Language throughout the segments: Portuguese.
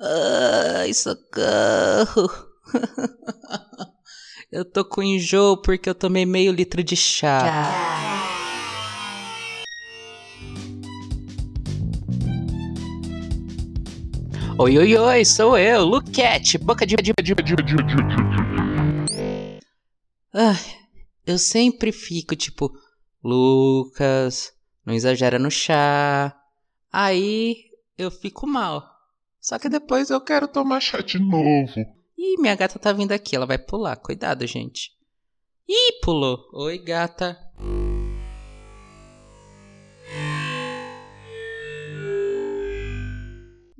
Ai, socorro. eu tô com enjoo porque eu tomei meio litro de chá. Oi, oi, oi, sou eu, Luquete, boca de. Ai, eu sempre fico tipo, Lucas, não exagera no chá. Aí eu fico mal. Só que depois eu quero tomar chá de novo. Ih, minha gata tá vindo aqui, ela vai pular. Cuidado, gente. Ih, pulou. Oi, gata.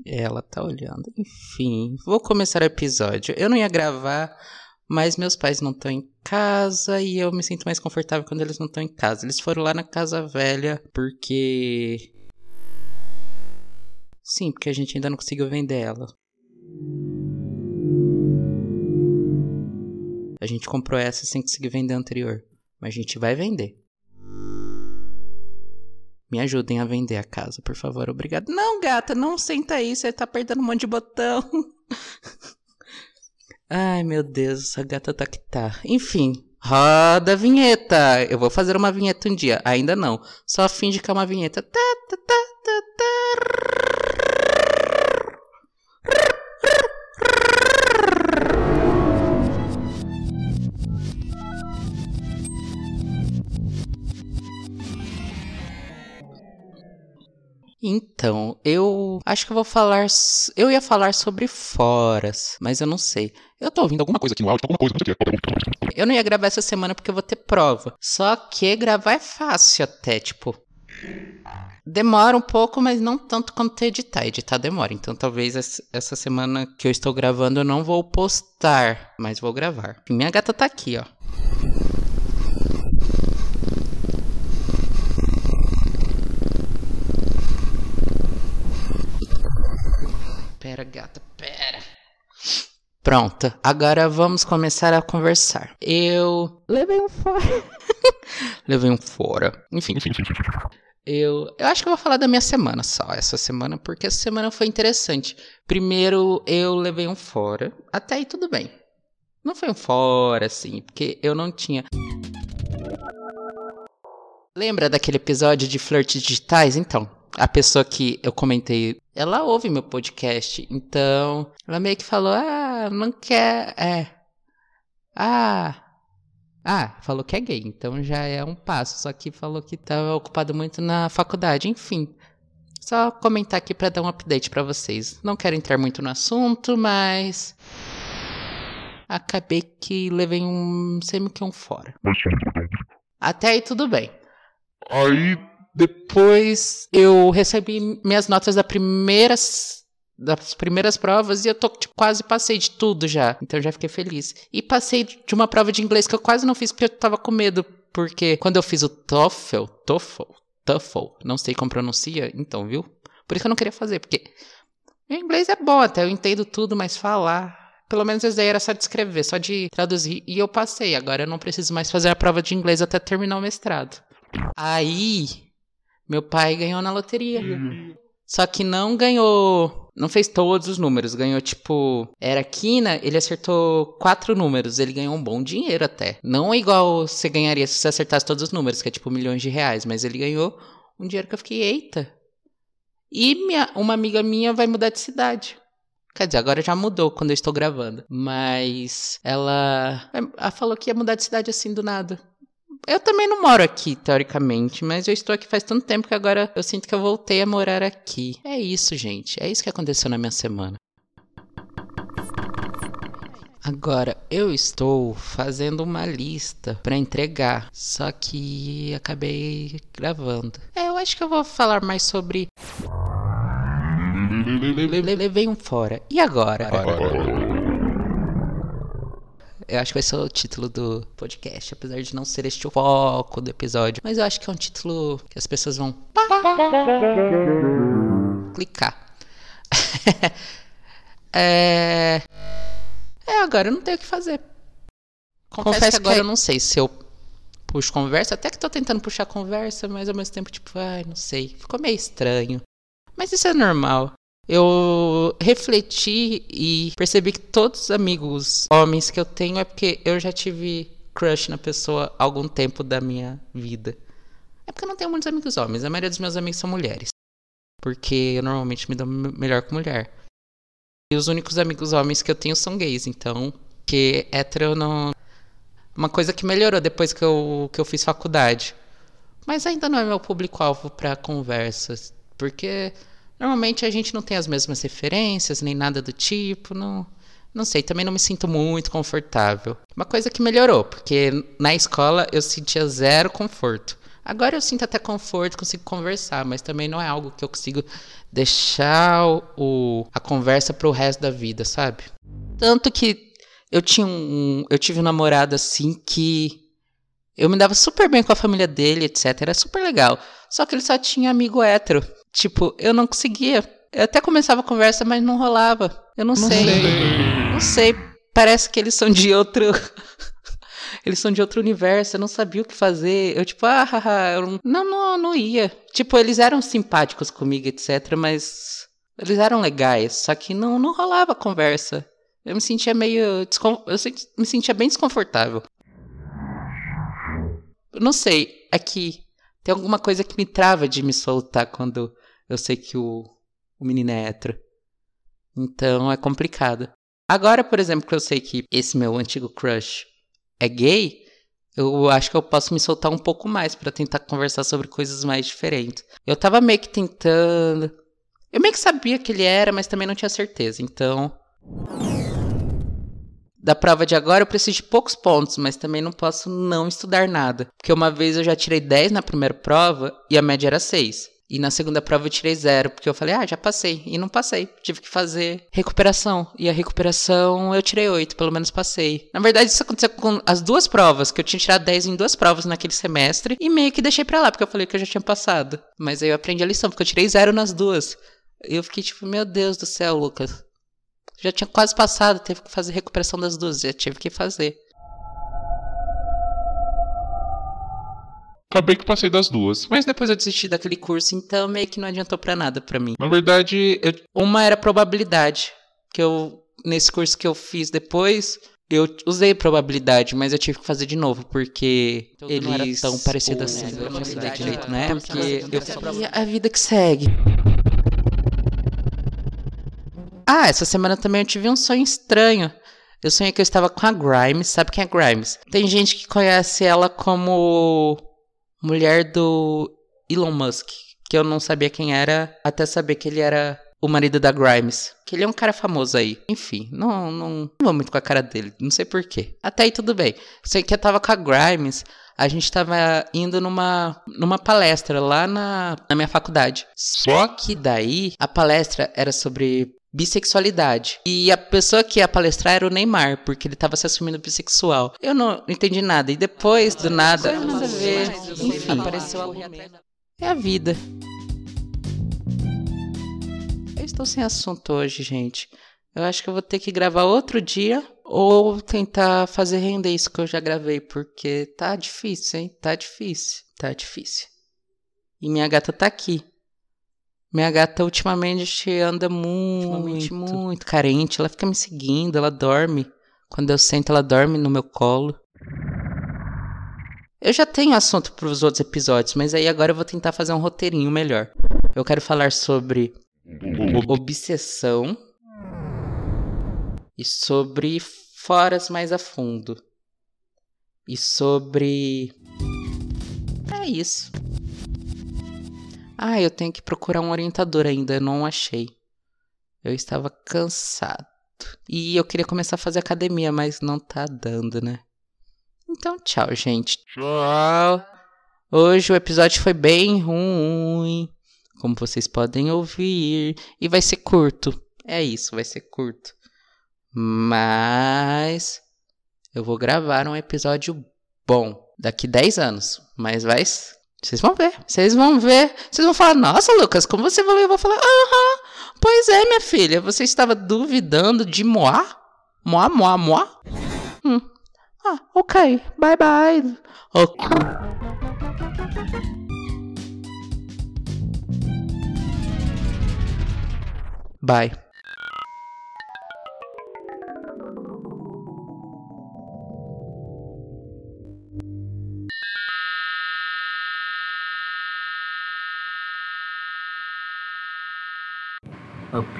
Ela tá olhando. Enfim, vou começar o episódio. Eu não ia gravar, mas meus pais não estão em casa e eu me sinto mais confortável quando eles não estão em casa. Eles foram lá na casa velha porque. Sim, porque a gente ainda não conseguiu vender ela. A gente comprou essa sem conseguir vender a anterior. Mas a gente vai vender. Me ajudem a vender a casa, por favor. Obrigado. Não, gata, não senta aí. Você tá apertando um monte de botão. Ai, meu Deus, essa gata tá que tá. Enfim, roda a vinheta. Eu vou fazer uma vinheta um dia. Ainda não. Só finge que é uma vinheta. Tá, tá, tá, tá, tá. Então, eu acho que eu vou falar. Eu ia falar sobre foras, mas eu não sei. Eu tô ouvindo alguma coisa aqui no áudio, alguma coisa, não sei o que. Eu não ia gravar essa semana porque eu vou ter prova. Só que gravar é fácil até, tipo. Demora um pouco, mas não tanto quanto editar. Editar demora. Então talvez essa semana que eu estou gravando eu não vou postar, mas vou gravar. Minha gata tá aqui, ó. Pronto, agora vamos começar a conversar. Eu levei um fora. levei um fora. Enfim. Eu, eu acho que eu vou falar da minha semana só, essa semana, porque essa semana foi interessante. Primeiro, eu levei um fora. Até aí tudo bem. Não foi um fora, assim, porque eu não tinha. Lembra daquele episódio de flirts digitais? Então, a pessoa que eu comentei, ela ouve meu podcast, então ela meio que falou: "Ah, não quer, é. Ah, ah, falou que é gay, então já é um passo, só que falou que estava ocupado muito na faculdade, enfim. Só comentar aqui para dar um update para vocês. Não quero entrar muito no assunto, mas acabei que levei um semi que um fora. Até aí tudo bem. Aí depois eu recebi minhas notas da primeiras, das primeiras provas e eu tô, tipo, quase passei de tudo já. Então já fiquei feliz. E passei de uma prova de inglês que eu quase não fiz porque eu tava com medo. Porque quando eu fiz o TOEFL, TOEFL, TOEFL, não sei como pronuncia, então, viu? Por isso que eu não queria fazer, porque meu inglês é bom até, eu entendo tudo, mas falar pelo menos essa daí era só de escrever, só de traduzir. E eu passei. Agora eu não preciso mais fazer a prova de inglês até terminar o mestrado. Aí meu pai ganhou na loteria. Uhum. Só que não ganhou. Não fez todos os números. Ganhou, tipo. Era quina, ele acertou quatro números. Ele ganhou um bom dinheiro até. Não igual você ganharia se você acertasse todos os números, que é tipo milhões de reais. Mas ele ganhou um dinheiro que eu fiquei, eita. E minha, uma amiga minha vai mudar de cidade. Quer dizer, agora já mudou quando eu estou gravando. Mas ela, ela falou que ia mudar de cidade assim do nada. Eu também não moro aqui, teoricamente, mas eu estou aqui faz tanto tempo que agora eu sinto que eu voltei a morar aqui. É isso, gente. É isso que aconteceu na minha semana. Agora, eu estou fazendo uma lista para entregar, só que acabei gravando. É, eu acho que eu vou falar mais sobre. Levei um fora. E agora? Eu acho que vai ser o título do podcast, apesar de não ser este o foco do episódio. Mas eu acho que é um título que as pessoas vão clicar. é... é, agora eu não tenho o que fazer. Confesso, Confesso que agora que... eu não sei se eu puxo conversa, até que tô tentando puxar conversa, mas ao mesmo tempo, tipo, ai, não sei. Ficou meio estranho. Mas isso é normal. Eu refleti e percebi que todos os amigos homens que eu tenho é porque eu já tive crush na pessoa há algum tempo da minha vida. É porque eu não tenho muitos amigos homens, a maioria dos meus amigos são mulheres. Porque eu normalmente me dou melhor com mulher. E os únicos amigos homens que eu tenho são gays, então. Que hétero não. Uma coisa que melhorou depois que eu, que eu fiz faculdade. Mas ainda não é meu público-alvo para conversas. Porque normalmente a gente não tem as mesmas referências, nem nada do tipo. Não, não sei, também não me sinto muito confortável. Uma coisa que melhorou, porque na escola eu sentia zero conforto. Agora eu sinto até conforto, consigo conversar, mas também não é algo que eu consigo deixar o, a conversa para o resto da vida, sabe? Tanto que eu tinha um, eu tive um namorado assim que eu me dava super bem com a família dele, etc. Era super legal. Só que ele só tinha amigo hétero. Tipo, eu não conseguia. Eu até começava a conversa, mas não rolava. Eu não, não sei. sei. Não sei. Parece que eles são de outro eles são de outro universo, eu não sabia o que fazer. Eu, tipo, ah, haha, eu não, não, não, ia. Tipo, eles eram simpáticos comigo, etc, mas eles eram legais, só que não, não rolava conversa. Eu me sentia meio. Eu me sentia bem desconfortável. não sei, é que tem alguma coisa que me trava de me soltar quando eu sei que o, o menino é hétero. Então é complicado. Agora, por exemplo, que eu sei que esse meu antigo crush é gay, eu acho que eu posso me soltar um pouco mais para tentar conversar sobre coisas mais diferentes. Eu tava meio que tentando. Eu meio que sabia que ele era, mas também não tinha certeza. Então. Da prova de agora eu preciso de poucos pontos, mas também não posso não estudar nada. Porque uma vez eu já tirei 10 na primeira prova e a média era 6. E na segunda prova eu tirei zero, porque eu falei, ah, já passei. E não passei. Tive que fazer recuperação. E a recuperação eu tirei oito, pelo menos passei. Na verdade, isso aconteceu com as duas provas, que eu tinha tirado 10 em duas provas naquele semestre. E meio que deixei pra lá, porque eu falei que eu já tinha passado. Mas aí eu aprendi a lição, porque eu tirei zero nas duas. E eu fiquei tipo, meu Deus do céu, Lucas. Já tinha quase passado, teve que fazer recuperação das duas. Já tive que fazer. Acabei que passei das duas. Mas depois eu desisti daquele curso, então meio que não adiantou para nada para mim. Na verdade, eu... uma era probabilidade, que eu nesse curso que eu fiz depois, eu usei probabilidade, mas eu tive que fazer de novo, porque Tudo eles não era tão parecido assim. Eu não sei direito, né? Porque eu sabia a vida que segue. Ah, essa semana também eu tive um sonho estranho. Eu sonhei que eu estava com a Grimes. Sabe quem é Grimes? Tem gente que conhece ela como mulher do Elon Musk, que eu não sabia quem era, até saber que ele era o marido da Grimes. Que ele é um cara famoso aí. Enfim, não, não, não vou muito com a cara dele, não sei porquê. Até aí tudo bem. Sei que eu tava com a Grimes, a gente tava indo numa, numa palestra lá na, na minha faculdade. Só que daí a palestra era sobre bissexualidade. E a pessoa que ia palestrar era o Neymar, porque ele estava se assumindo bissexual. Eu não entendi nada. E depois, do nada, nada a ver. Enfim, apareceu algo. É a vida. Eu estou sem assunto hoje, gente. Eu acho que eu vou ter que gravar outro dia ou tentar fazer render isso que eu já gravei, porque tá difícil, hein? Tá difícil. Tá difícil. E minha gata tá aqui. Minha gata ultimamente anda muito, muito carente. Ela fica me seguindo, ela dorme. Quando eu sento, ela dorme no meu colo. Eu já tenho assunto para os outros episódios, mas aí agora eu vou tentar fazer um roteirinho melhor. Eu quero falar sobre obsessão e sobre foras mais a fundo. E sobre. É isso. Ah, eu tenho que procurar um orientador ainda, eu não achei. Eu estava cansado. E eu queria começar a fazer academia, mas não tá dando, né? Então, tchau, gente. Tchau. Hoje o episódio foi bem ruim, como vocês podem ouvir, e vai ser curto. É isso, vai ser curto. Mas eu vou gravar um episódio bom daqui 10 anos, mas vai vocês vão ver, vocês vão ver. Vocês vão falar, nossa, Lucas, como você falou? Eu vou falar, aham, pois é, minha filha, você estava duvidando de Moá? Moá, Moá, Moá? Hum. Ah, ok, bye bye. Ok. Bye.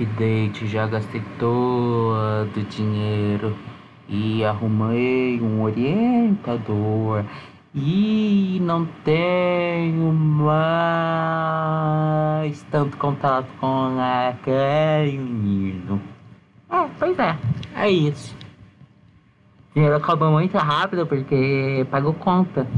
Update, já gastei todo o dinheiro e arrumei um orientador e não tenho mais tanto contato com aquele menino. É, pois é, é isso. O dinheiro acabou muito rápido porque pagou conta.